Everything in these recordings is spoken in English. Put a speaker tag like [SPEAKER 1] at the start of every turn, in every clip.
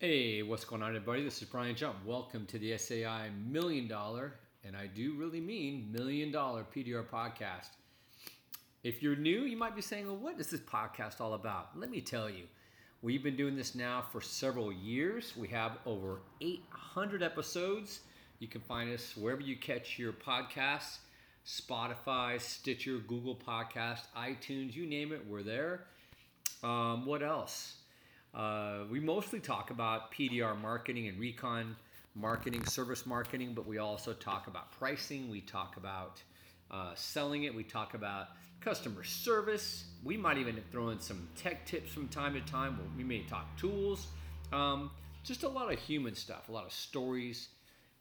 [SPEAKER 1] Hey, what's going on, everybody? This is Brian Jump. Welcome to the SAI Million Dollar, and I do really mean Million Dollar PDR Podcast. If you're new, you might be saying, well, what is this podcast all about? Let me tell you. We've been doing this now for several years. We have over 800 episodes. You can find us wherever you catch your podcasts Spotify, Stitcher, Google Podcast, iTunes, you name it, we're there. Um, what else? Uh, we mostly talk about PDR marketing and recon marketing, service marketing, but we also talk about pricing. We talk about uh, selling it. We talk about customer service. We might even throw in some tech tips from time to time. We may talk tools. Um, just a lot of human stuff, a lot of stories.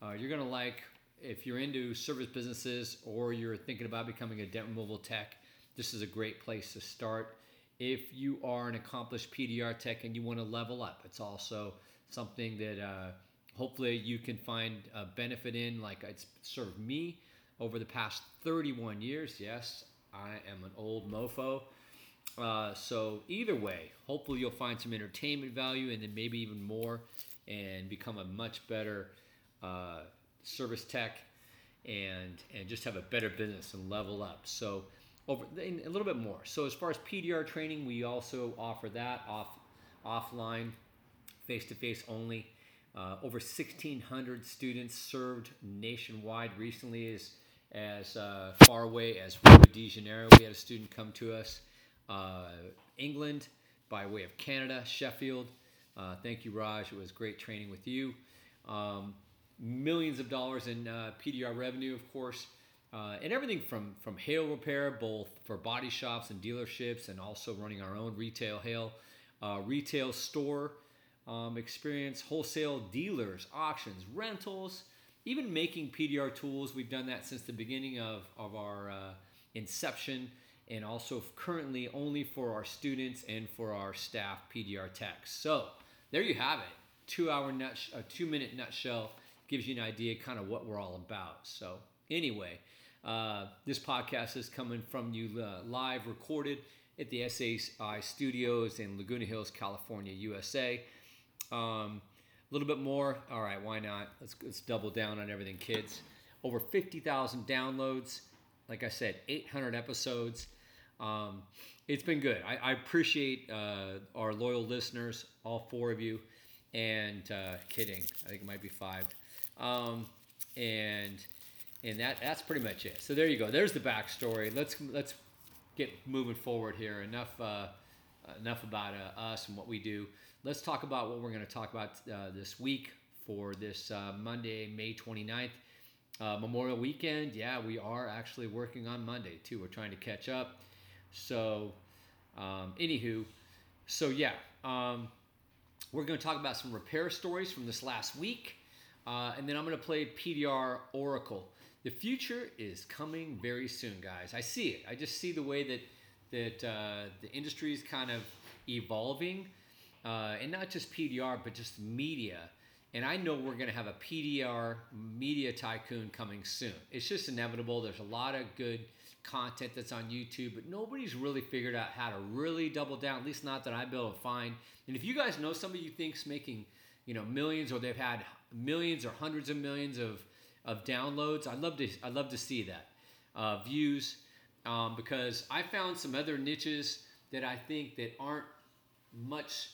[SPEAKER 1] Uh, you're going to like if you're into service businesses or you're thinking about becoming a dent removal tech. This is a great place to start if you are an accomplished PDR tech and you want to level up. It's also something that uh, hopefully you can find a benefit in, like it's served me over the past 31 years. Yes, I am an old mofo. Uh, so either way, hopefully you'll find some entertainment value and then maybe even more, and become a much better uh, service tech, and and just have a better business and level up. So over a little bit more. So as far as PDR training, we also offer that off offline, face to face only. Uh, over 1,600 students served nationwide recently, as as uh, far away as Rio de Janeiro. We had a student come to us, uh, England, by way of Canada, Sheffield. Uh, thank you, Raj. It was great training with you. Um, millions of dollars in uh, PDR revenue, of course. Uh, and everything from from hail repair, both for body shops and dealerships, and also running our own retail hail uh, retail store um, experience, wholesale dealers, auctions, rentals, even making PDR tools. We've done that since the beginning of of our uh, inception, and also currently only for our students and for our staff PDR techs. So there you have it, two hour nut, a two minute nutshell gives you an idea kind of what we're all about. So anyway. Uh, this podcast is coming from you uh, live recorded at the SAI studios in Laguna Hills, California, USA. Um, a little bit more. All right, why not? Let's, let's double down on everything, kids. Over 50,000 downloads. Like I said, 800 episodes. Um, it's been good. I, I appreciate uh, our loyal listeners, all four of you. And uh, kidding, I think it might be five. Um, and and that that's pretty much it. So there you go. There's the backstory. Let's let's get moving forward here. Enough uh, enough about uh, us and what we do. Let's talk about what we're going to talk about uh, this week for this uh, Monday, May 29th. Uh, Memorial weekend, yeah, we are actually working on Monday too. We're trying to catch up. So, um, anywho, so yeah, um, we're going to talk about some repair stories from this last week, uh, and then I'm going to play PDR Oracle. The future is coming very soon, guys. I see it. I just see the way that that uh, the industry is kind of evolving, uh, and not just PDR, but just media. And I know we're going to have a PDR media tycoon coming soon. It's just inevitable. There's a lot of good content that's on YouTube, but nobody's really figured out how to really double down. At least not that I've been able to find. And if you guys know somebody you think's making, you know, millions or they've had millions or hundreds of millions of of downloads. I'd love to I'd love to see that uh, views um, because I found some other niches that I think that aren't much.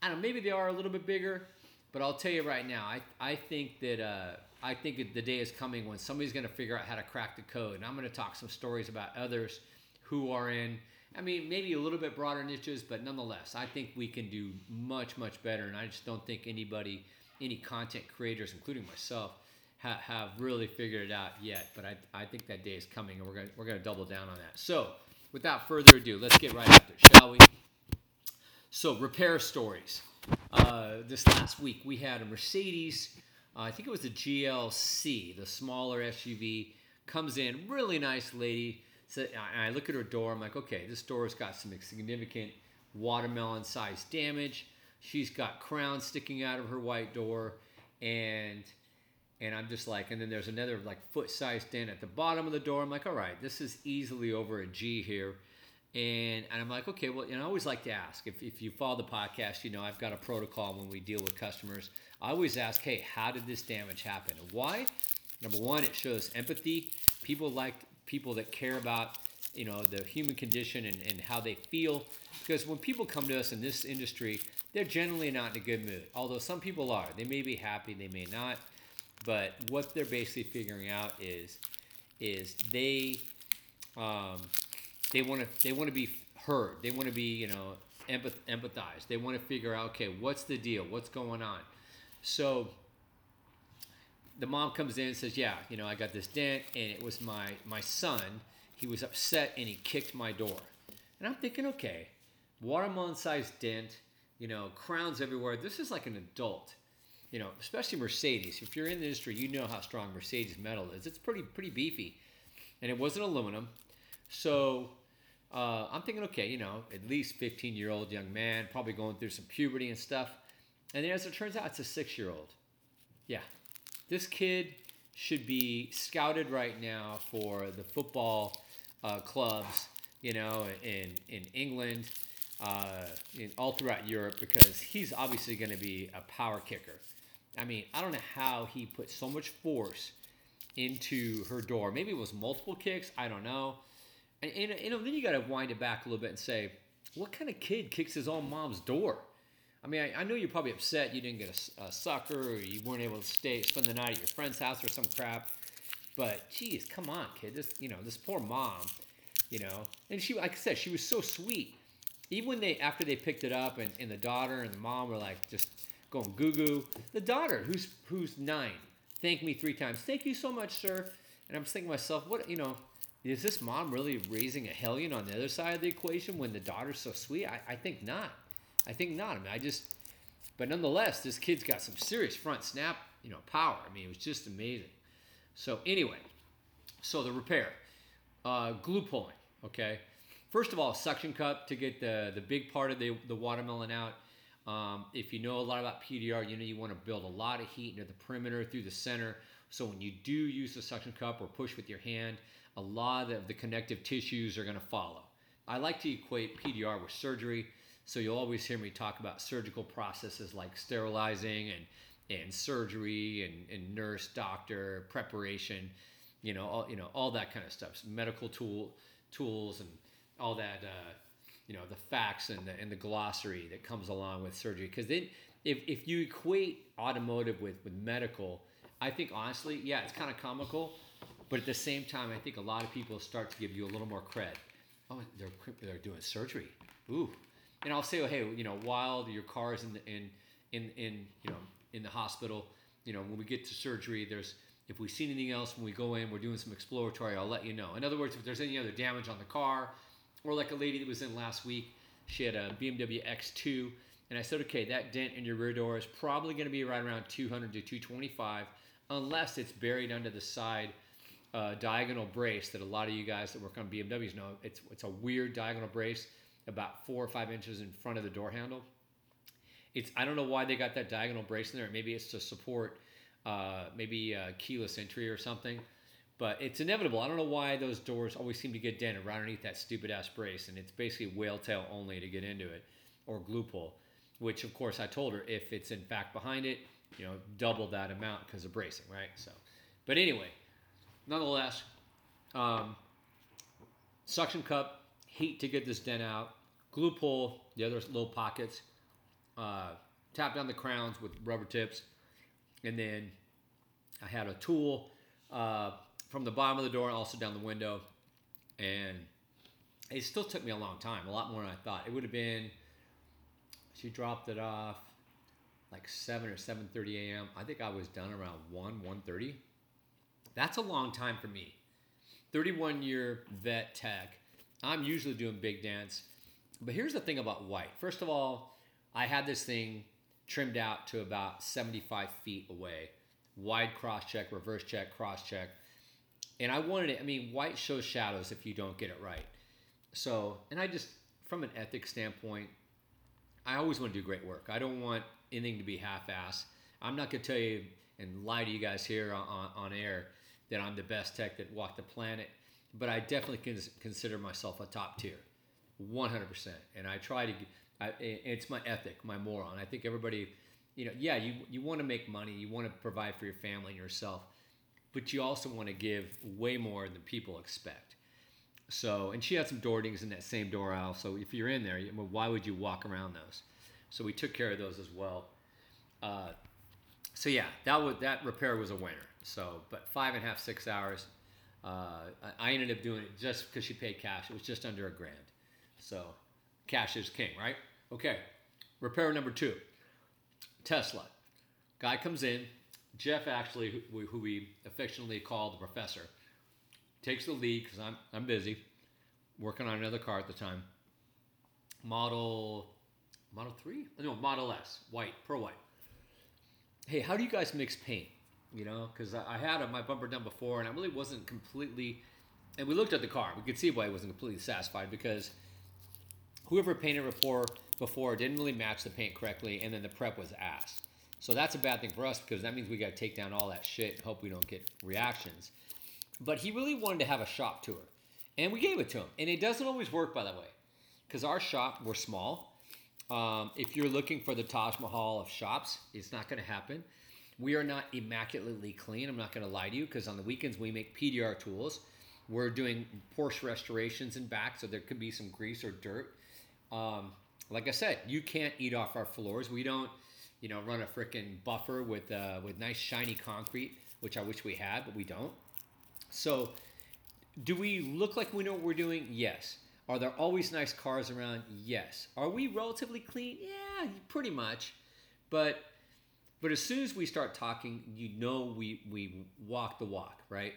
[SPEAKER 1] I don't know. Maybe they are a little bit bigger, but I'll tell you right now. I I think that uh, I think that the day is coming when somebody's going to figure out how to crack the code, and I'm going to talk some stories about others who are in. I mean, maybe a little bit broader niches, but nonetheless, I think we can do much, much better. And I just don't think anybody, any content creators, including myself, ha- have really figured it out yet, but I, I think that day is coming, and we're gonna we're gonna double down on that. So, without further ado, let's get right after, shall we? So, repair stories. Uh, this last week, we had a Mercedes. Uh, I think it was the GLC, the smaller SUV, comes in, really nice lady. So I look at her door. I'm like, okay, this door's got some significant watermelon-sized damage. She's got crowns sticking out of her white door, and and I'm just like, and then there's another like foot sized dent at the bottom of the door. I'm like, all right, this is easily over a G here. And, and I'm like, okay, well, and I always like to ask if, if you follow the podcast, you know, I've got a protocol when we deal with customers. I always ask, hey, how did this damage happen? Why? Number one, it shows empathy. People like people that care about, you know, the human condition and, and how they feel. Because when people come to us in this industry, they're generally not in a good mood. Although some people are. They may be happy, they may not. But what they're basically figuring out is, is they, um, they want to they want to be heard. They want to be you know empath- empathize. They want to figure out okay what's the deal, what's going on. So the mom comes in and says, yeah, you know I got this dent and it was my my son. He was upset and he kicked my door. And I'm thinking, okay, watermelon sized dent, you know, crowns everywhere. This is like an adult you know, especially Mercedes. If you're in the industry, you know how strong Mercedes metal is. It's pretty pretty beefy, and it wasn't aluminum. So uh, I'm thinking, okay, you know, at least 15 year old young man, probably going through some puberty and stuff. And then as it turns out, it's a six year old. Yeah, this kid should be scouted right now for the football uh, clubs, you know, in in England, uh, in all throughout Europe, because he's obviously going to be a power kicker. I mean, I don't know how he put so much force into her door. Maybe it was multiple kicks. I don't know. And, and you know, then you got to wind it back a little bit and say, what kind of kid kicks his own mom's door? I mean, I, I know you're probably upset you didn't get a, a, sucker or you weren't able to stay spend the night at your friend's house or some crap. But geez, come on, kid. This you know this poor mom, you know. And she, like I said, she was so sweet. Even when they after they picked it up and, and the daughter and the mom were like just going goo goo. The daughter, who's who's nine, thanked me three times. Thank you so much, sir. And I'm thinking to myself, what you know, is this mom really raising a hellion on the other side of the equation when the daughter's so sweet? I, I think not. I think not. I mean, I just, but nonetheless, this kid's got some serious front snap, you know, power. I mean, it was just amazing. So anyway, so the repair, uh, glue pulling. Okay, first of all, suction cup to get the the big part of the the watermelon out. Um, if you know a lot about PDR, you know you want to build a lot of heat into the perimeter through the center. So when you do use the suction cup or push with your hand, a lot of the connective tissues are going to follow. I like to equate PDR with surgery. So you'll always hear me talk about surgical processes like sterilizing and and surgery and, and nurse, doctor, preparation, you know, all, you know, all that kind of stuff. So medical tool tools and all that uh, you know the facts and the, and the glossary that comes along with surgery. Because then if, if you equate automotive with, with medical i think honestly yeah it's kind of comical but at the same time i think a lot of people start to give you a little more cred. Oh they're, they're doing surgery. Ooh. And i'll say oh, hey you know while your car is in the, in in in you know in the hospital you know when we get to surgery there's if we see anything else when we go in we're doing some exploratory i'll let you know. In other words if there's any other damage on the car or like a lady that was in last week, she had a BMW X2, and I said, okay, that dent in your rear door is probably going to be right around 200 to 225, unless it's buried under the side uh, diagonal brace that a lot of you guys that work on BMWs know. It's it's a weird diagonal brace, about four or five inches in front of the door handle. It's I don't know why they got that diagonal brace in there. Maybe it's to support uh, maybe keyless entry or something. But it's inevitable. I don't know why those doors always seem to get dented right underneath that stupid ass brace, and it's basically whale tail only to get into it, or glue pull. Which, of course, I told her if it's in fact behind it, you know, double that amount because of bracing, right? So, but anyway, nonetheless, um, suction cup, heat to get this dent out, glue pull, the other little pockets, uh, tap down the crowns with rubber tips, and then I had a tool. Uh, from the bottom of the door, and also down the window, and it still took me a long time, a lot more than I thought. It would have been. She dropped it off like seven or seven thirty a.m. I think I was done around one one thirty. That's a long time for me. Thirty-one year vet tech. I'm usually doing big dance. but here's the thing about white. First of all, I had this thing trimmed out to about 75 feet away. Wide cross check, reverse check, cross check and I wanted it. I mean, white shows shadows if you don't get it right. So, and I just, from an ethics standpoint, I always want to do great work. I don't want anything to be half-ass. I'm not going to tell you and lie to you guys here on, on air that I'm the best tech that walked the planet, but I definitely can consider myself a top tier. 100%. And I try to, I, it's my ethic, my moral. And I think everybody, you know, yeah, you, you want to make money, you want to provide for your family and yourself, but you also want to give way more than people expect. So, and she had some door dings in that same door aisle. So if you're in there, why would you walk around those? So we took care of those as well. Uh, so yeah, that was that repair was a winner. So, but five and a half, six hours. Uh, I ended up doing it just because she paid cash. It was just under a grand. So, cash is king, right? Okay. Repair number two. Tesla. Guy comes in. Jeff actually, who, we affectionately call the professor, takes the lead because I'm I'm busy working on another car at the time. Model Model 3? No, Model S, white, pearl white. Hey, how do you guys mix paint? You know, because I had my bumper done before and I really wasn't completely. And we looked at the car. We could see why I wasn't completely satisfied because whoever painted before before didn't really match the paint correctly, and then the prep was ass. So that's a bad thing for us because that means we got to take down all that shit and hope we don't get reactions. But he really wanted to have a shop tour, and we gave it to him. And it doesn't always work, by the way, because our shop we're small. Um, if you're looking for the Taj Mahal of shops, it's not going to happen. We are not immaculately clean. I'm not going to lie to you because on the weekends we make PDR tools. We're doing Porsche restorations in back, so there could be some grease or dirt. Um, like I said, you can't eat off our floors. We don't, you know, run a freaking buffer with uh, with nice shiny concrete, which I wish we had, but we don't. So, do we look like we know what we're doing? Yes. Are there always nice cars around? Yes. Are we relatively clean? Yeah, pretty much. But but as soon as we start talking, you know we we walk the walk, right?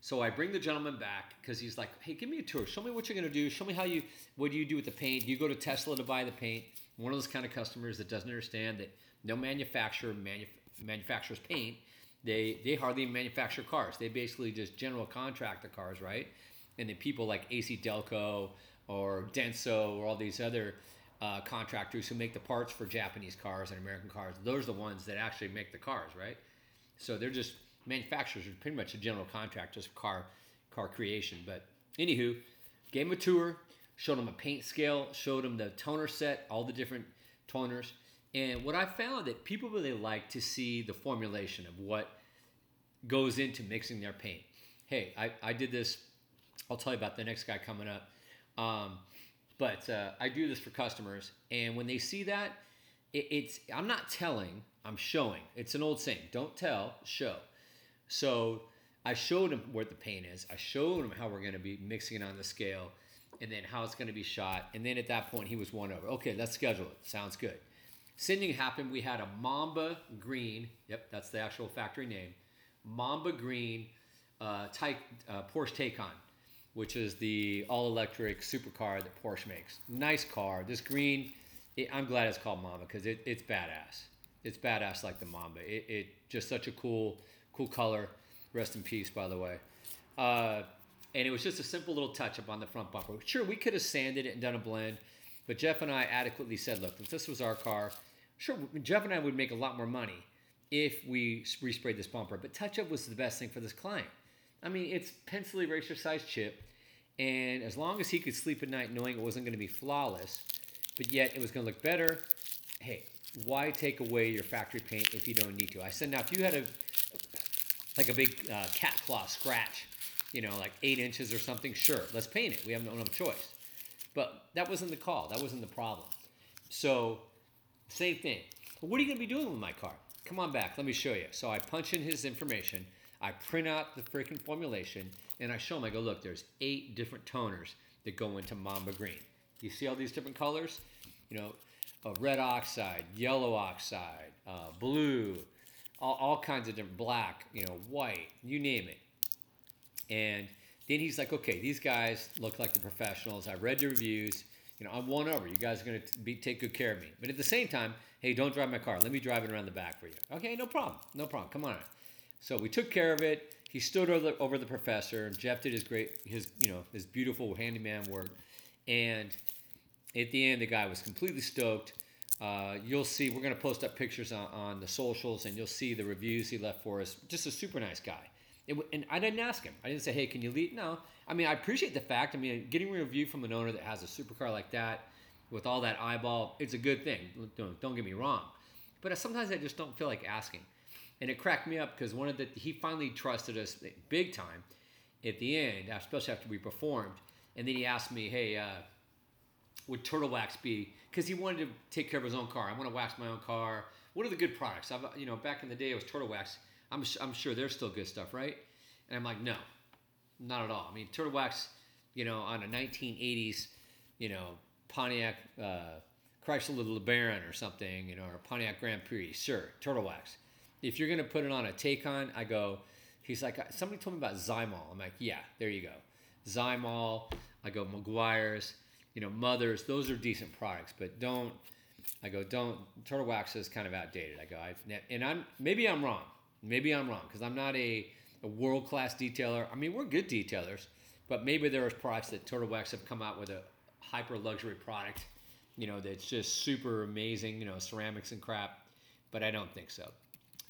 [SPEAKER 1] So I bring the gentleman back because he's like, "Hey, give me a tour. Show me what you're gonna do. Show me how you what do you do with the paint? Do you go to Tesla to buy the paint?" One of those kind of customers that doesn't understand that no manufacturer manu- manufactures paint. They they hardly manufacture cars. They basically just general contract the cars, right? And then people like AC Delco or Denso or all these other uh, contractors who make the parts for Japanese cars and American cars. Those are the ones that actually make the cars, right? So they're just manufacturers are pretty much a general contractors of car car creation. But anywho, gave him a tour, showed him a paint scale, showed him the toner set, all the different toners. And what I found that people really like to see the formulation of what goes into mixing their paint. Hey, I, I did this. I'll tell you about the next guy coming up. Um, but uh, I do this for customers, and when they see that, it, it's I'm not telling, I'm showing. It's an old saying: don't tell, show. So I showed him where the paint is. I showed him how we're going to be mixing it on the scale, and then how it's going to be shot. And then at that point, he was won over. Okay, let's schedule it. Sounds good. Sending happened. We had a Mamba Green. Yep, that's the actual factory name. Mamba Green uh, type, uh, Porsche Taycan which is the all-electric supercar that Porsche makes. Nice car. This green, it, I'm glad it's called Mamba because it, it's badass. It's badass like the Mamba. It, it, just such a cool, cool color. Rest in peace, by the way. Uh, and it was just a simple little touch up on the front bumper. Sure, we could have sanded it and done a blend, but Jeff and I adequately said, look, if this was our car, sure, Jeff and I would make a lot more money if we resprayed this bumper. But touch up was the best thing for this client. I mean, it's pencil eraser size chip. And as long as he could sleep at night knowing it wasn't going to be flawless, but yet it was going to look better, hey, why take away your factory paint if you don't need to? I said, now if you had a like a big uh, cat claw scratch, you know, like eight inches or something, sure, let's paint it. We have no, no choice. But that wasn't the call. That wasn't the problem. So, same thing. what are you going to be doing with my car? Come on back. Let me show you. So I punch in his information. I print out the freaking formulation and I show him, I go, look, there's eight different toners that go into Mamba Green. You see all these different colors? You know, uh, red oxide, yellow oxide, uh, blue, all, all kinds of different, black, you know, white, you name it. And then he's like, okay, these guys look like the professionals. I read the reviews. You know, I'm won over. You guys are going to be take good care of me. But at the same time, hey, don't drive my car. Let me drive it around the back for you. Okay, no problem. No problem. Come on. So we took care of it. He stood over the, over the professor. and Jeff did his great, his you know, his beautiful handyman work, and at the end, the guy was completely stoked. Uh, you'll see. We're gonna post up pictures on, on the socials, and you'll see the reviews he left for us. Just a super nice guy. It, and I didn't ask him. I didn't say, "Hey, can you leave?" No. I mean, I appreciate the fact. I mean, getting a review from an owner that has a supercar like that, with all that eyeball, it's a good thing. Don't, don't get me wrong, but sometimes I just don't feel like asking. And it cracked me up because one of the he finally trusted us big time at the end, especially after we performed. And then he asked me, "Hey, uh, would Turtle Wax be?" Because he wanted to take care of his own car. I want to wax my own car. What are the good products? I've, you know, back in the day, it was Turtle Wax. I'm, I'm sure there's still good stuff, right? And I'm like, no, not at all. I mean, Turtle Wax, you know, on a 1980s, you know, Pontiac uh, Chrysler LeBaron or something, you know, or Pontiac Grand Prix, sure, Turtle Wax. If you're gonna put it on a Taycan, I go. He's like, somebody told me about Zymol. I'm like, yeah, there you go, Zymol. I go Meguiar's, you know, Mothers. Those are decent products, but don't. I go, don't. Turtle Wax is kind of outdated. I go, I and I'm maybe I'm wrong. Maybe I'm wrong because I'm not a a world class detailer. I mean, we're good detailers, but maybe there are products that Turtle Wax have come out with a hyper luxury product, you know, that's just super amazing, you know, ceramics and crap. But I don't think so.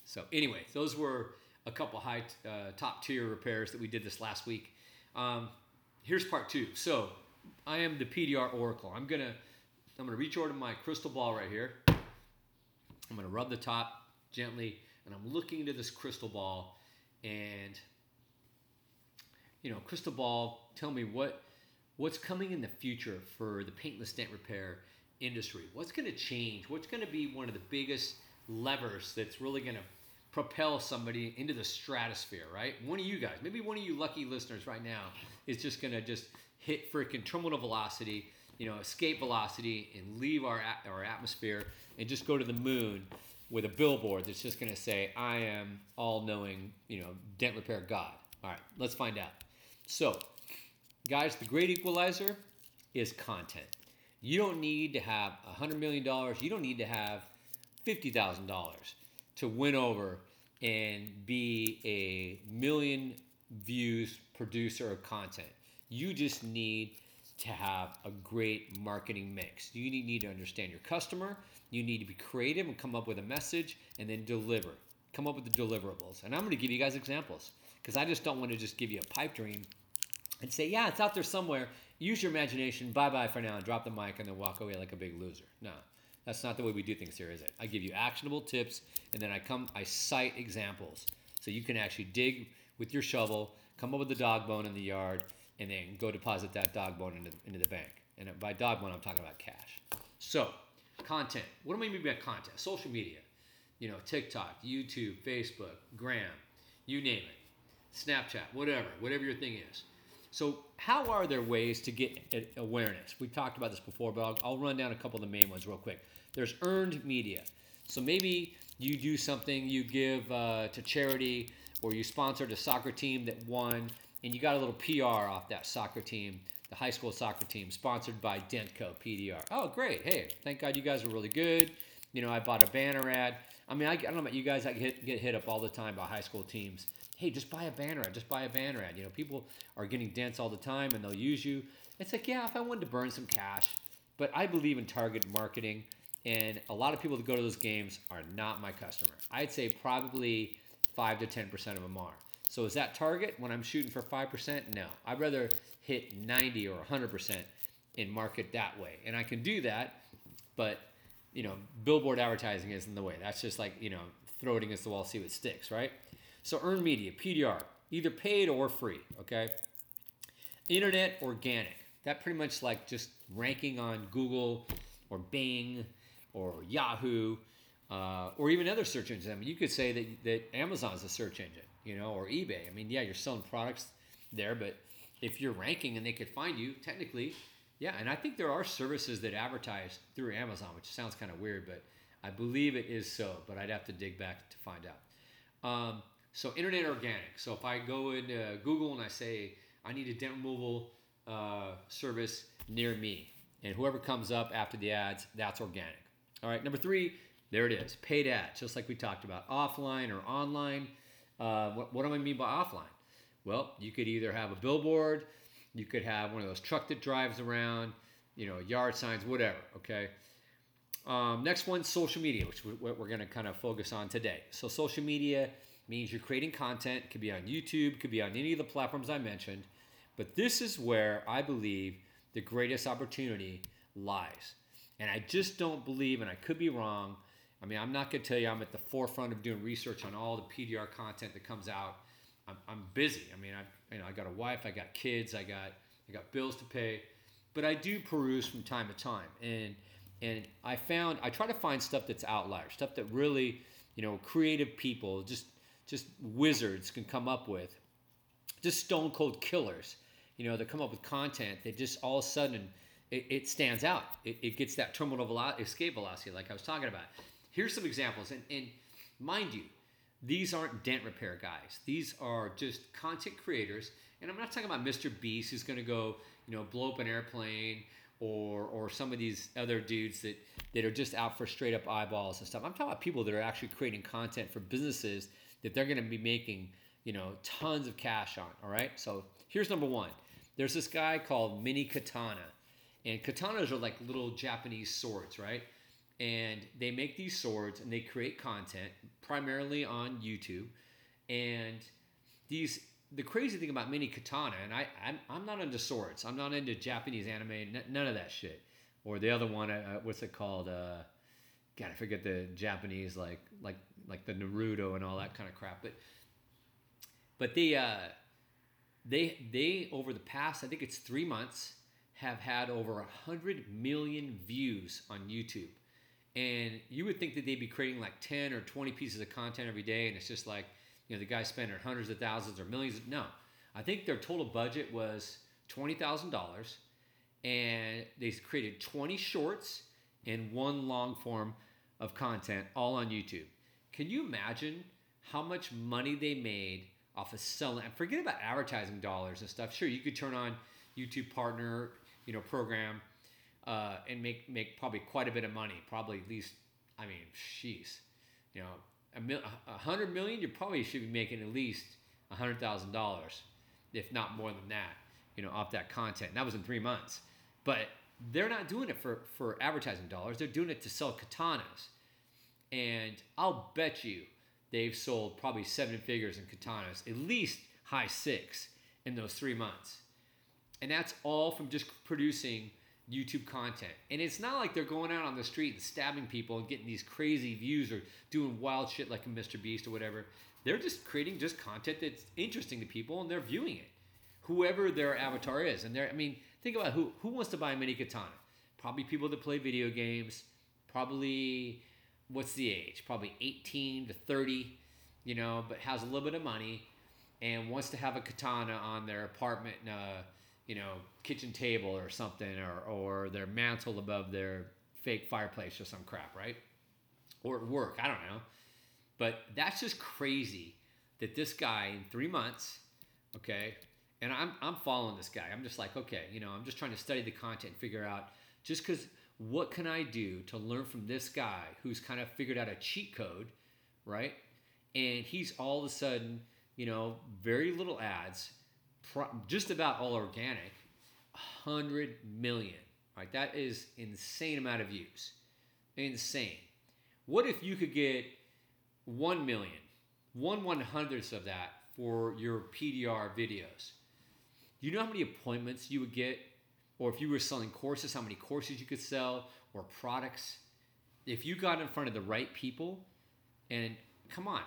[SPEAKER 1] So anyway, those were a couple high uh, top tier repairs that we did this last week. Um, here's part two. So I am the PDR Oracle. I'm gonna I'm gonna reach over to my crystal ball right here. I'm gonna rub the top gently, and I'm looking into this crystal ball and you know, crystal ball, tell me what what's coming in the future for the paintless dent repair industry. What's going to change? What's going to be one of the biggest levers that's really going to propel somebody into the stratosphere, right? One of you guys, maybe one of you lucky listeners right now is just going to just hit freaking terminal velocity, you know, escape velocity and leave our our atmosphere and just go to the moon with a billboard that's just going to say, I am all knowing, you know, dent repair God. All right, let's find out. So, guys, the great equalizer is content. You don't need to have $100 million, you don't need to have $50,000 to win over and be a million views producer of content. You just need to have a great marketing mix. You need to understand your customer. You need to be creative and come up with a message and then deliver. Come up with the deliverables. And I'm going to give you guys examples because I just don't want to just give you a pipe dream and say, yeah, it's out there somewhere. Use your imagination. Bye bye for now and drop the mic and then walk away like a big loser. No, that's not the way we do things here, is it? I give you actionable tips and then I come, I cite examples so you can actually dig with your shovel, come up with the dog bone in the yard, and then go deposit that dog bone into, into the bank. And by dog bone, I'm talking about cash. So, content. What do I mean by content? Social media. You know, TikTok, YouTube, Facebook, Gram, you name it. Snapchat, whatever, whatever your thing is. So, how are there ways to get awareness? We talked about this before, but I'll, I'll run down a couple of the main ones real quick. There's earned media. So, maybe you do something, you give uh, to charity, or you sponsored a soccer team that won, and you got a little PR off that soccer team, the high school soccer team, sponsored by Dentco PDR. Oh, great! Hey, thank God you guys are really good. You know, I bought a banner ad. I mean, I, I don't know about you guys. I get, get hit up all the time by high school teams. Hey, just buy a banner ad. Just buy a banner ad. You know, people are getting dents all the time, and they'll use you. It's like, yeah, if I wanted to burn some cash, but I believe in target marketing, and a lot of people that go to those games are not my customer. I'd say probably five to ten percent of them are. So is that target when I'm shooting for 5%? No. I'd rather hit 90 or 100% and market that way. And I can do that, but you know, billboard advertising isn't the way. That's just like, you know, throw it against the wall, see what sticks, right? So earned media, PDR, either paid or free, okay? Internet organic. That pretty much like just ranking on Google or Bing or Yahoo uh, or even other search engines. I mean, you could say that, that Amazon's a search engine you know, or eBay. I mean, yeah, you're selling products there, but if you're ranking and they could find you, technically, yeah. And I think there are services that advertise through Amazon, which sounds kind of weird, but I believe it is so. But I'd have to dig back to find out. Um, so internet organic. So if I go into Google and I say I need a dent removal uh, service near me, and whoever comes up after the ads, that's organic. All right. Number three, there it is, paid ads, just like we talked about, offline or online. Uh, what, what do I mean by offline? Well, you could either have a billboard, you could have one of those truck that drives around, you know, yard signs, whatever. Okay. Um, next one, social media, which we're, we're going to kind of focus on today. So social media, means you're creating content. It could be on YouTube, could be on any of the platforms I mentioned. But this is where I believe the greatest opportunity lies. And I just don't believe, and I could be wrong. I mean, I'm not going to tell you I'm at the forefront of doing research on all the PDR content that comes out. I'm, I'm busy. I mean, I've, you know I got a wife, I got kids, I got I got bills to pay, but I do peruse from time to time, and and I found I try to find stuff that's outlier, stuff that really you know creative people, just just wizards can come up with, just stone cold killers, you know, that come up with content that just all of a sudden it, it stands out. It, it, gets that terminal velo- escape velocity, like I was talking about. Here's some examples, and, and mind you, these aren't dent repair guys. These are just content creators, and I'm not talking about Mr. Beast who's going to go, you know, blow up an airplane or or some of these other dudes that that are just out for straight up eyeballs and stuff. I'm talking about people that are actually creating content for businesses that they're going to be making, you know, tons of cash on. All right. So here's number one. There's this guy called Mini Katana, and katanas are like little Japanese swords, right? And they make these swords and they create content primarily on YouTube. And these the crazy thing about Mini Katana, and I I'm, I'm not into swords. I'm not into Japanese anime. N- none of that shit. Or the other one, uh, what's it called? Uh, God, I forget the Japanese like like like the Naruto and all that kind of crap. But but they uh, they they over the past I think it's three months have had over a hundred million views on YouTube. And you would think that they'd be creating like 10 or 20 pieces of content every day, and it's just like, you know, the guys spending hundreds of thousands or millions. of, No, I think their total budget was $20,000, and they created 20 shorts and one long form of content all on YouTube. Can you imagine how much money they made off of selling? And forget about advertising dollars and stuff. Sure, you could turn on YouTube Partner, you know, program uh, and make make probably quite a bit of money. Probably at least, I mean, jeez, you know, a, mil- hundred million, you probably should be making at least a hundred thousand dollars, if not more than that, you know, off that content. And that was in three months, but they're not doing it for for advertising dollars. They're doing it to sell katanas, and I'll bet you they've sold probably seven figures in katanas, at least high six in those three months, and that's all from just producing YouTube content. And it's not like they're going out on the street and stabbing people and getting these crazy views or doing wild shit like a Mr. Beast or whatever. They're just creating just content that's interesting to people and they're viewing it. Whoever their avatar is. And they're I mean, think about who who wants to buy a mini katana? Probably people that play video games, probably what's the age? Probably 18 to 30, you know, but has a little bit of money and wants to have a katana on their apartment uh, you know, kitchen table or something, or, or their mantle above their fake fireplace or some crap, right? Or at work, I don't know. But that's just crazy that this guy in three months, okay, and I'm, I'm following this guy. I'm just like, okay, you know, I'm just trying to study the content and figure out just because what can I do to learn from this guy who's kind of figured out a cheat code, right? And he's all of a sudden, you know, very little ads, just about all organic, 100 million. Right? That is insane amount of views. Insane. What if you could get 1 million, one one hundredths of that for your PDR videos? Do you know how many appointments you would get? Or if you were selling courses, how many courses you could sell or products? If you got in front of the right people, and come on,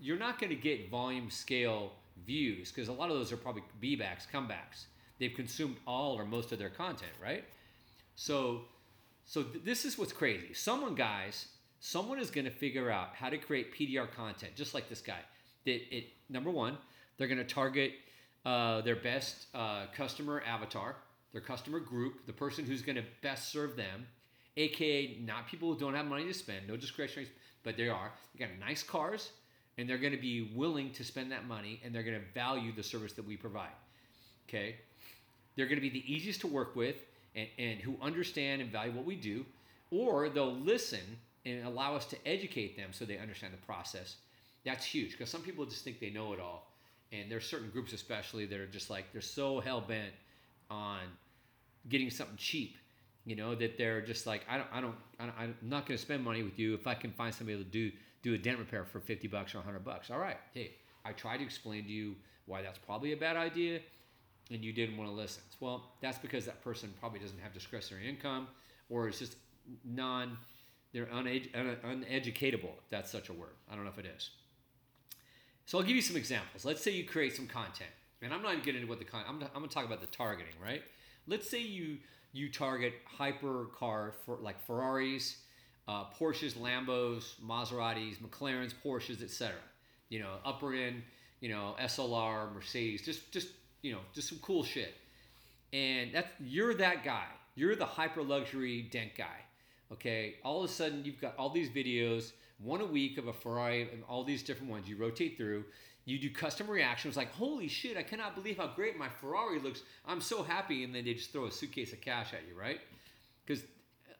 [SPEAKER 1] you're not going to get volume scale views because a lot of those are probably B backs, comebacks. They've consumed all or most of their content, right? So, so th- this is what's crazy. Someone, guys, someone is going to figure out how to create PDR content, just like this guy. That it number one, they're going to target uh, their best uh, customer avatar, their customer group, the person who's going to best serve them, aka not people who don't have money to spend, no discretionary, but they are. They got nice cars, and they're going to be willing to spend that money and they're going to value the service that we provide. Okay? They're going to be the easiest to work with and, and who understand and value what we do, or they'll listen and allow us to educate them so they understand the process. That's huge because some people just think they know it all. And there's certain groups, especially, that are just like, they're so hell bent on getting something cheap, you know, that they're just like, I don't, I don't, I am not going to spend money with you if I can find somebody to do do a dent repair for 50 bucks or 100 bucks. All right. Hey, I tried to explain to you why that's probably a bad idea and you didn't want to listen. Well, that's because that person probably doesn't have discretionary income or is just non, they're unedu- uneducatable, if that's such a word. I don't know if it is. So I'll give you some examples. Let's say you create some content, and I'm not even getting into what the content, I'm, I'm going to talk about the targeting, right? Let's say you you target hyper car for like Ferraris, uh, Porsches, Lambos, Maseratis, McLarens, Porsches, etc. You know, upper end, you know, SLR, Mercedes, just just you know, just some cool shit. And that's you're that guy. You're the hyper luxury dent guy. Okay. All of a sudden, you've got all these videos, one a week of a Ferrari, and all these different ones. You rotate through. You do custom reactions like, "Holy shit! I cannot believe how great my Ferrari looks. I'm so happy." And then they just throw a suitcase of cash at you, right? Because,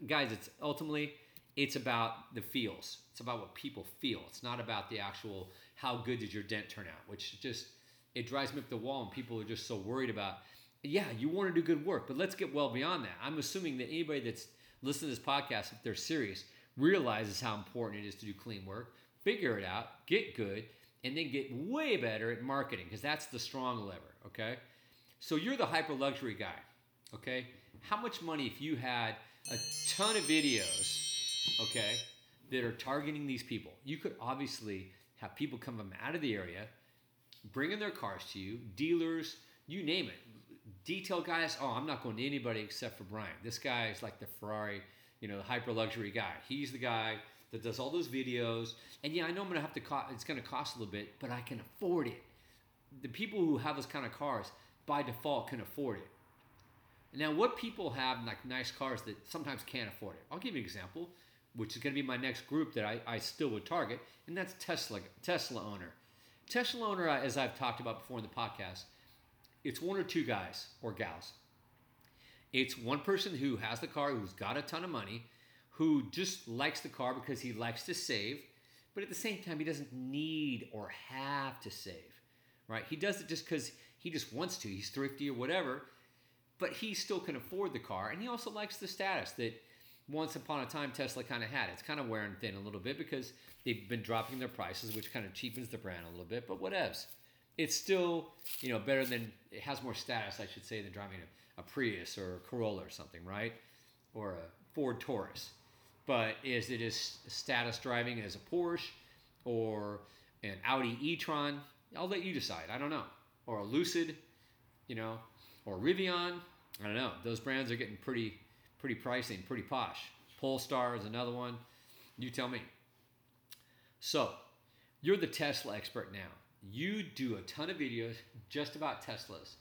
[SPEAKER 1] guys, it's ultimately it's about the feels. It's about what people feel. It's not about the actual how good did your dent turn out, which just it drives me up the wall and people are just so worried about yeah you want to do good work but let's get well beyond that i'm assuming that anybody that's listening to this podcast if they're serious realizes how important it is to do clean work figure it out get good and then get way better at marketing because that's the strong lever okay so you're the hyper luxury guy okay how much money if you had a ton of videos okay that are targeting these people you could obviously have people come from out of the area bringing their cars to you, dealers, you name it. Detail guys, oh, I'm not going to anybody except for Brian. This guy is like the Ferrari, you know, the hyper luxury guy. He's the guy that does all those videos. And yeah, I know I'm going to have to cost, it's going to cost a little bit, but I can afford it. The people who have those kind of cars by default can afford it. Now, what people have like nice cars that sometimes can't afford it? I'll give you an example, which is going to be my next group that I, I still would target, and that's Tesla Tesla owner. Tesla owner, uh, as I've talked about before in the podcast, it's one or two guys or gals. It's one person who has the car, who's got a ton of money, who just likes the car because he likes to save, but at the same time, he doesn't need or have to save, right? He does it just because he just wants to. He's thrifty or whatever, but he still can afford the car, and he also likes the status that once upon a time Tesla kind of had. It's kind of wearing thin a little bit because they've been dropping their prices, which kind of cheapens the brand a little bit. But whatevs. It's still, you know, better than it has more status, I should say, than driving a, a Prius or a Corolla or something, right? Or a Ford Taurus. But is it as status driving as a Porsche or an Audi e-tron? I'll let you decide. I don't know. Or a Lucid, you know, or Rivian. I don't know. Those brands are getting pretty pretty pricey and pretty posh. Polestar is another one. You tell me. So, you're the Tesla expert now. You do a ton of videos just about Teslas.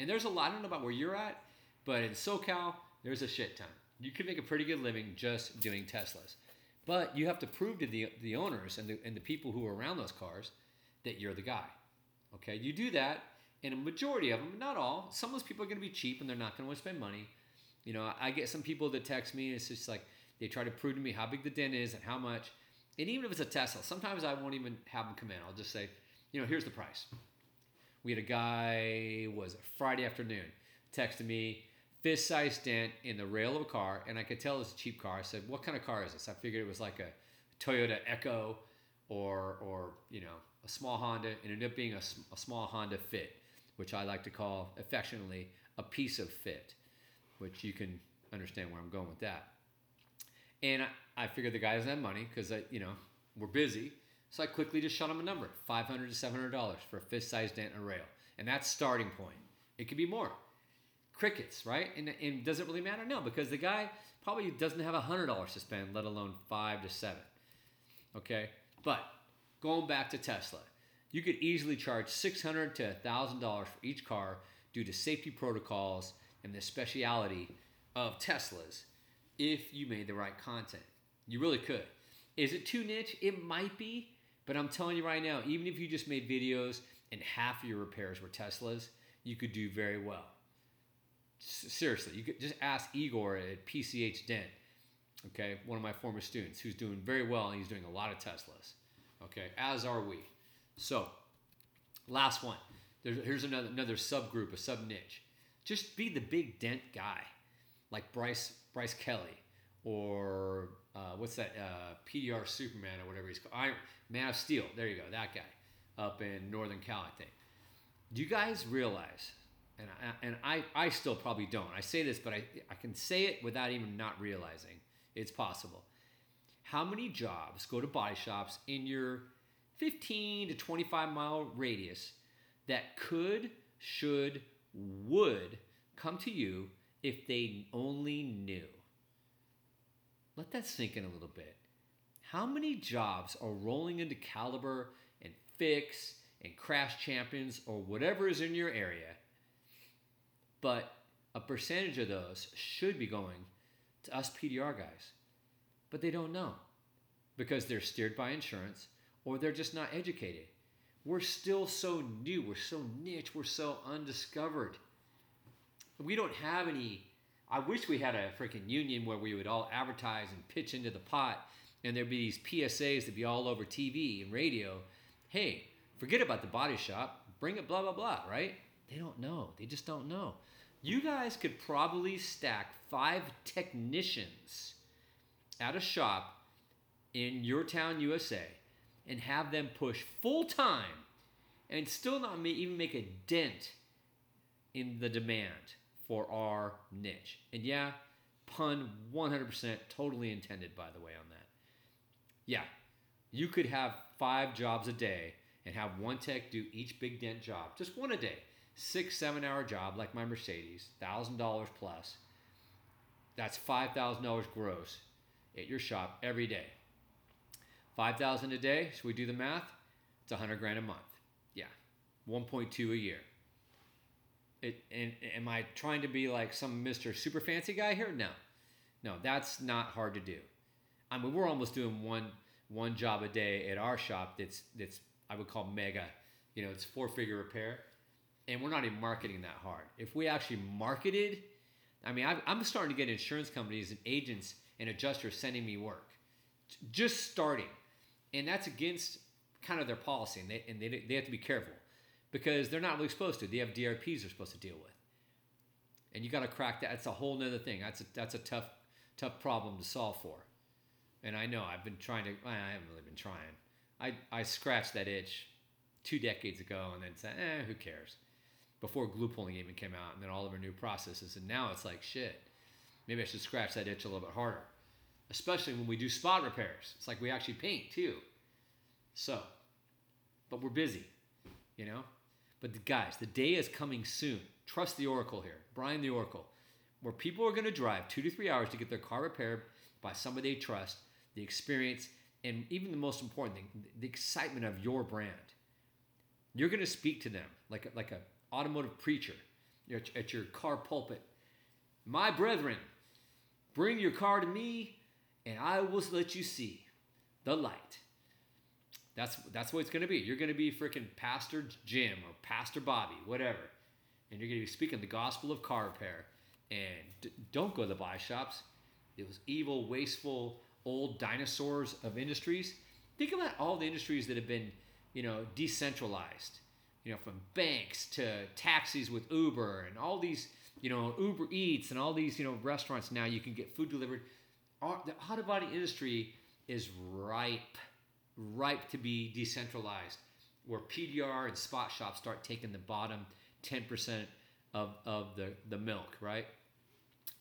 [SPEAKER 1] And there's a lot, I don't know about where you're at, but in SoCal, there's a shit ton. You can make a pretty good living just doing Teslas. But you have to prove to the, the owners and the, and the people who are around those cars that you're the guy. Okay, you do that, and a majority of them, not all, some of those people are going to be cheap and they're not going to want to spend money. You know, I get some people that text me, and it's just like they try to prove to me how big the dent is and how much. And even if it's a Tesla, sometimes I won't even have them come in. I'll just say, you know, here's the price. We had a guy, was it Friday afternoon, texted me, fist size dent in the rail of a car, and I could tell it's a cheap car. I said, what kind of car is this? I figured it was like a Toyota Echo or, or you know, a small Honda. It ended up being a, a small Honda Fit, which I like to call affectionately a piece of fit which you can understand where I'm going with that. And I, I figured the guy doesn't have money because you know we're busy, so I quickly just shot him a number: five hundred to seven hundred dollars for a fist-sized dent and a rail, and that's starting point. It could be more. Crickets, right? And, and does it really matter? No, because the guy probably doesn't have a hundred dollars to spend, let alone five to seven. Okay, but going back to Tesla, you could easily charge six hundred to thousand dollars for each car due to safety protocols and the speciality of Teslas if you made the right content. You really could. Is it too niche? It might be, but I'm telling you right now, even if you just made videos and half of your repairs were Teslas, you could do very well. Seriously, you could just ask Igor at PCH Dent, okay, one of my former students who's doing very well and he's doing a lot of Teslas, okay, as are we. So, last one. There's, here's another, another subgroup, a sub niche. Just be the big dent guy, like Bryce Bryce Kelly or uh, what's that? Uh, PDR Superman or whatever he's called. Iron, Man of Steel. There you go. That guy up in Northern Cal, I think. Do you guys realize? And I, and I, I still probably don't. I say this, but I, I can say it without even not realizing it's possible. How many jobs go to body shops in your 15 to 25 mile radius that could, should, would come to you if they only knew? Let that sink in a little bit. How many jobs are rolling into Caliber and Fix and Crash Champions or whatever is in your area? But a percentage of those should be going to us PDR guys. But they don't know because they're steered by insurance or they're just not educated. We're still so new, we're so niche, we're so undiscovered. We don't have any. I wish we had a freaking union where we would all advertise and pitch into the pot and there'd be these PSAs that'd be all over TV and radio. Hey, forget about the body shop, bring it blah, blah, blah, right? They don't know. They just don't know. You guys could probably stack five technicians at a shop in your town, USA, and have them push full time and still not even make a dent in the demand for our niche. And yeah, pun 100% totally intended, by the way, on that. Yeah, you could have five jobs a day and have one tech do each big dent job, just one a day. Six, seven hour job like my Mercedes, $1,000 plus. That's $5,000 gross at your shop every day. 5000 a day, should we do the math? It's 100 grand a month. Yeah, 1.2 a year. It, and am I trying to be like some Mr. Super Fancy guy here? No. No, that's not hard to do. I mean, we're almost doing one one job a day at our shop that's that's I would call mega. You know, it's four figure repair, and we're not even marketing that hard. If we actually marketed, I mean, i am starting to get insurance companies and agents and adjusters sending me work, just starting, and that's against kind of their policy, and they and they, they have to be careful because they're not really supposed to. They have DRPs they're supposed to deal with, and you got to crack that. That's a whole nother thing. That's a that's a tough tough problem to solve for. And I know I've been trying to, I haven't really been trying. I, I scratched that itch two decades ago and then said, eh, who cares? Before glue pulling even came out and then all of our new processes. And now it's like, shit, maybe I should scratch that itch a little bit harder. Especially when we do spot repairs. It's like we actually paint too. So, but we're busy, you know? But the guys, the day is coming soon. Trust the Oracle here, Brian the Oracle, where people are going to drive two to three hours to get their car repaired by somebody they trust the experience, and even the most important thing, the excitement of your brand. You're going to speak to them like a, like a automotive preacher at your car pulpit. My brethren, bring your car to me, and I will let you see the light. That's that's what it's to be. You're to be freaking Pastor Jim or Pastor Bobby, whatever, and you're to be speaking the gospel of car repair. And d- don't go to the buy shops. It was evil, wasteful, old dinosaurs of industries. Think about all the industries that have been, you know, decentralized. You know, from banks to taxis with Uber and all these, you know, Uber Eats and all these, you know, restaurants now you can get food delivered. The auto body industry is ripe, ripe to be decentralized, where PDR and spot shops start taking the bottom 10% of, of the, the milk, right?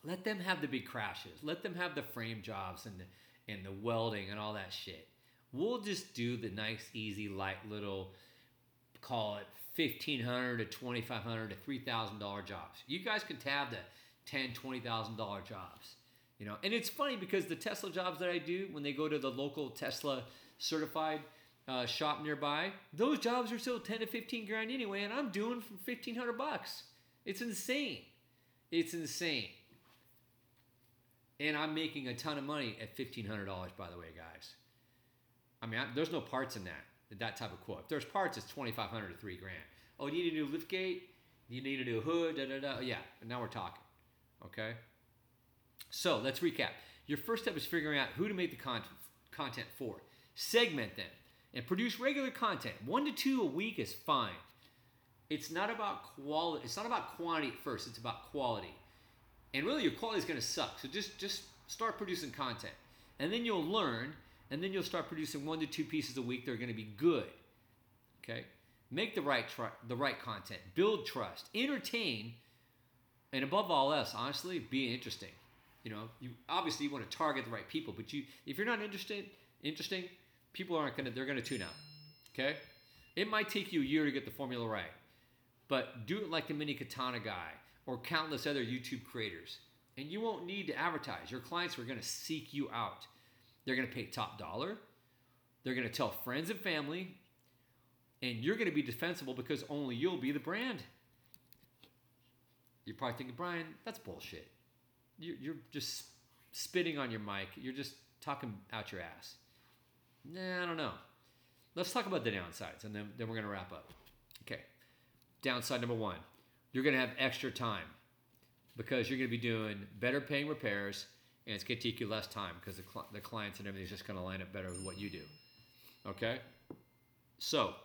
[SPEAKER 1] Let them have the big crashes. Let them have the frame jobs and the, and the welding and all that shit. We'll just do the nice, easy, light little, call it fifteen hundred to twenty five hundred to three thousand dollar jobs. You guys can tab the ten, twenty thousand dollar jobs. You know, and it's funny because the Tesla jobs that I do when they go to the local Tesla certified uh, shop nearby, those jobs are still ten to fifteen grand anyway, and I'm doing for fifteen hundred bucks. It's insane. It's insane. And I'm making a ton of money at $1,500, by the way, guys. I mean, I, there's no parts in that, that type of quote. If there's parts, it's 2500 to 3 grand. Oh, you need a new lift gate? You need a new hood? Da, da, da. Yeah, now we're talking. Okay? So let's recap. Your first step is figuring out who to make the content, for. Segment them and produce regular content. One to two a week is fine. It's not about quality. It's not about quantity at first. It's about quality and really your quality is going to suck. So just just start producing content. and then you'll learn, and then you'll start producing one to two pieces a week. They're going to be good. Okay, make the right tr- the right content, build trust, entertain, and above all else, honestly, be interesting. You know, you obviously you want to target the right people, but you if you're not interested, interesting, people aren't gonna they're gonna tune out. Okay, it might take you a year to get the formula right, but do it like the mini katana guy or countless other YouTube creators, and you won't need to advertise. Your clients are gonna seek you out. They're gonna pay top dollar. They're gonna tell friends and family, and you're gonna be defensible because only you'll be the brand. You're probably thinking, Brian, that's bullshit. You're just spitting on your mic. You're just talking out your ass. Nah, I don't know. Let's talk about the downsides, and then, then we're going to wrap up. Okay. Downside number one you're going to have extra time because you're going to be doing better paying repairs, and it's going to take you less time because the, cl- the clients and everything's just going to line up better with what you do. Okay? So,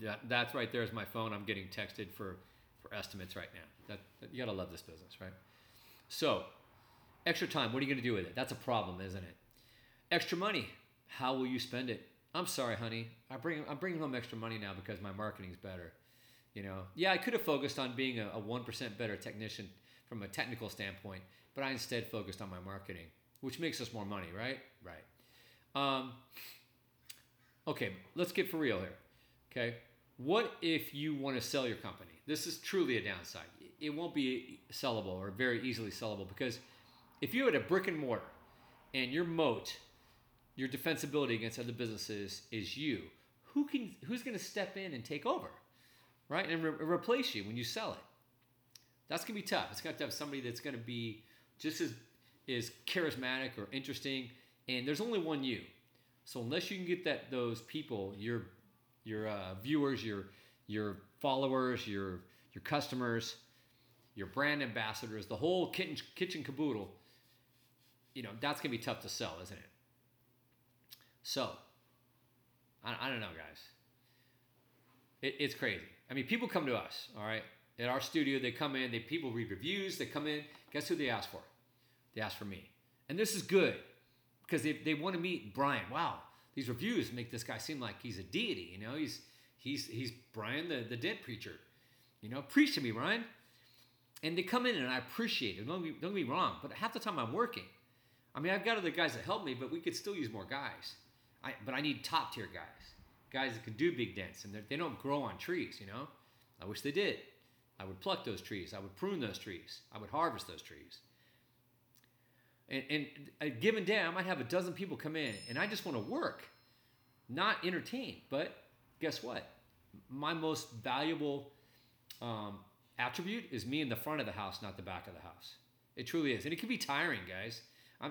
[SPEAKER 1] that, that's right there is my phone. I'm getting texted for, for estimates right now. That, that you got to love this business, right? So, extra time, what are you going to do with it? That's a problem, isn't it? Extra money, how will you spend it? I'm sorry, honey. I bring I'm bringing home extra money now because my marketing's better. You know, yeah, I could have focused on being a one percent better technician from a technical standpoint, but I instead focused on my marketing, which makes us more money, right? Right. Um, okay, let's get for real here. Okay, what if you want to sell your company? This is truly a downside. It won't be sellable or very easily sellable because if you had a brick and mortar and your moat, your defensibility against other businesses is you, who can who's going to step in and take over, right, and re- replace you when you sell it? That's going to be tough. It's got to have somebody that's going to be just as is charismatic or interesting, and there's only one you. So unless you can get that those people, your your uh, viewers, your your followers, your your customers, your brand ambassadors, the whole kitchen, kitchen caboodle, you know, that's going to be tough to sell, isn't it? So, I, I don't know, guys. It, it's crazy. I mean, people come to us, all right? At our studio, they come in, they people read reviews, they come in. Guess who they ask for? They ask for me. And this is good because they, they want to meet Brian. Wow, these reviews make this guy seem like he's a deity. You know, he's he's he's Brian the, the dead preacher. You know, preach to me, Brian. And they come in and I appreciate it. Don't get, don't wrong, but half the time I'm working. I mean, I've got other guys that help me, but we could still use more guys. I, but I need top tier guys, guys that can do big dents, and they don't grow on trees. You know, I wish they did. I would pluck those trees. I would prune those trees. I would harvest those trees. And, and a given day, I might have a dozen people come in, and I just want to work, not entertain. But guess what? My most valuable um, attribute is me in the front of the house, not the back of the house. It truly is, and it can be tiring, guys.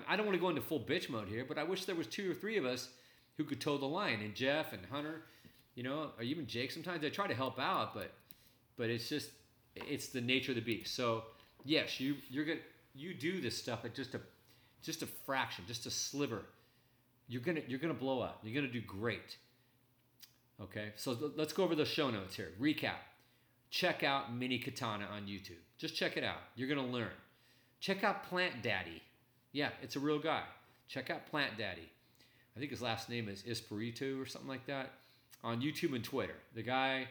[SPEAKER 1] I don't want to go into full bitch mode here, but I wish there was two or three of us who could toe the line. And Jeff and Hunter, you know, or even Jake. Sometimes I try to help out, but but it's just it's the nature of the beast. So yes, you you're gonna you do this stuff at just a just a fraction, just a sliver. You're gonna you're gonna blow up. You're gonna do great. Okay, so let's go over the show notes here. Recap. Check out Mini Katana on YouTube. Just check it out. You're gonna learn. Check out Plant Daddy. Yeah, it's a real guy. Check out Plant Daddy. I think his last name is Espiritu or something like that on YouTube and Twitter. The guy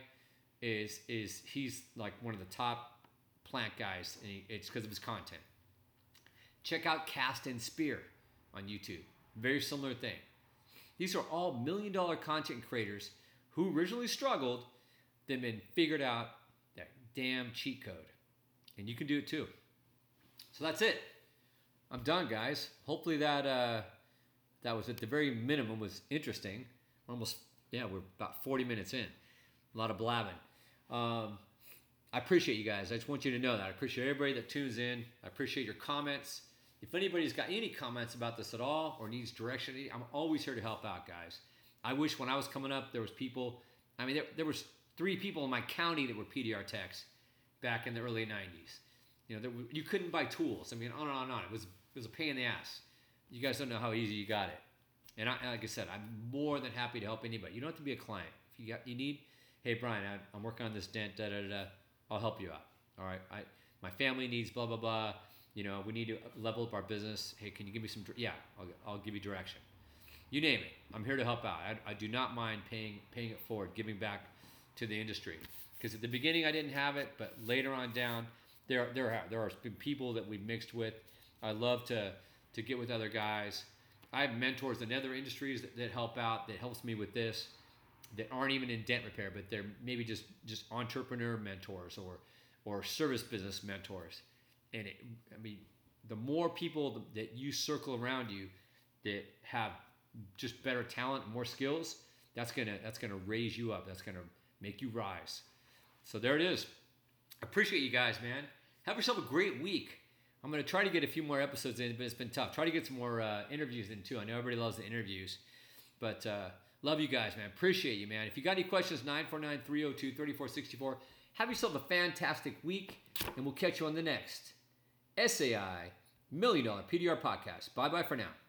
[SPEAKER 1] is is he's like one of the top plant guys, and he, it's because of his content. Check out Cast and Spear on YouTube. Very similar thing. These are all million dollar content creators who originally struggled, then been figured out damn cheat code, and you can do it too. So that's it. I'm done, guys. Hopefully that uh, that was at the very minimum was interesting. We're almost yeah, we're about 40 minutes in. A lot of blabbing. Um, I appreciate you guys. I just want you to know that. I appreciate everybody that tunes in. I appreciate your comments. If anybody's got any comments about this at all or needs direction, I'm always here to help out, guys. I wish when I was coming up, there was people. I mean, there, there was three people in my county that were PDR techs back in the early 90s. You know, there, you couldn't buy tools. I mean, on and on and on. It was it was a pain in the ass. You guys don't know how easy you got it. And I, like I said, I'm more than happy to help anybody. You don't have to be a client. If you got you need, hey Brian, I, I'm working on this dent. Da da da. I'll help you out. All right. I my family needs blah blah blah. You know, we need to level up our business. Hey, can you give me some? Yeah, I'll, I'll give you direction. You name it. I'm here to help out. I, I do not mind paying paying it forward, giving back to the industry. Because at the beginning I didn't have it, but later on down, there there are, there are people that we've mixed with. I love to to get with other guys. I have mentors in other industries that, that help out, that helps me with this, that aren't even in dent repair, but they're maybe just just entrepreneur mentors or or service business mentors. And it, I mean, the more people that you circle around you that have just better talent more skills, that's gonna that's gonna raise you up. That's gonna make you rise. So there it is. Appreciate you guys, man. Have yourself a great week. I'm going to try to get a few more episodes in, but it's been tough. Try to get some more uh, interviews in too. I know everybody loves the interviews, but uh, love you guys, man. Appreciate you, man. If you got any questions, 949 302 3464. Have yourself a fantastic week, and we'll catch you on the next SAI Million Dollar PDR podcast. Bye bye for now.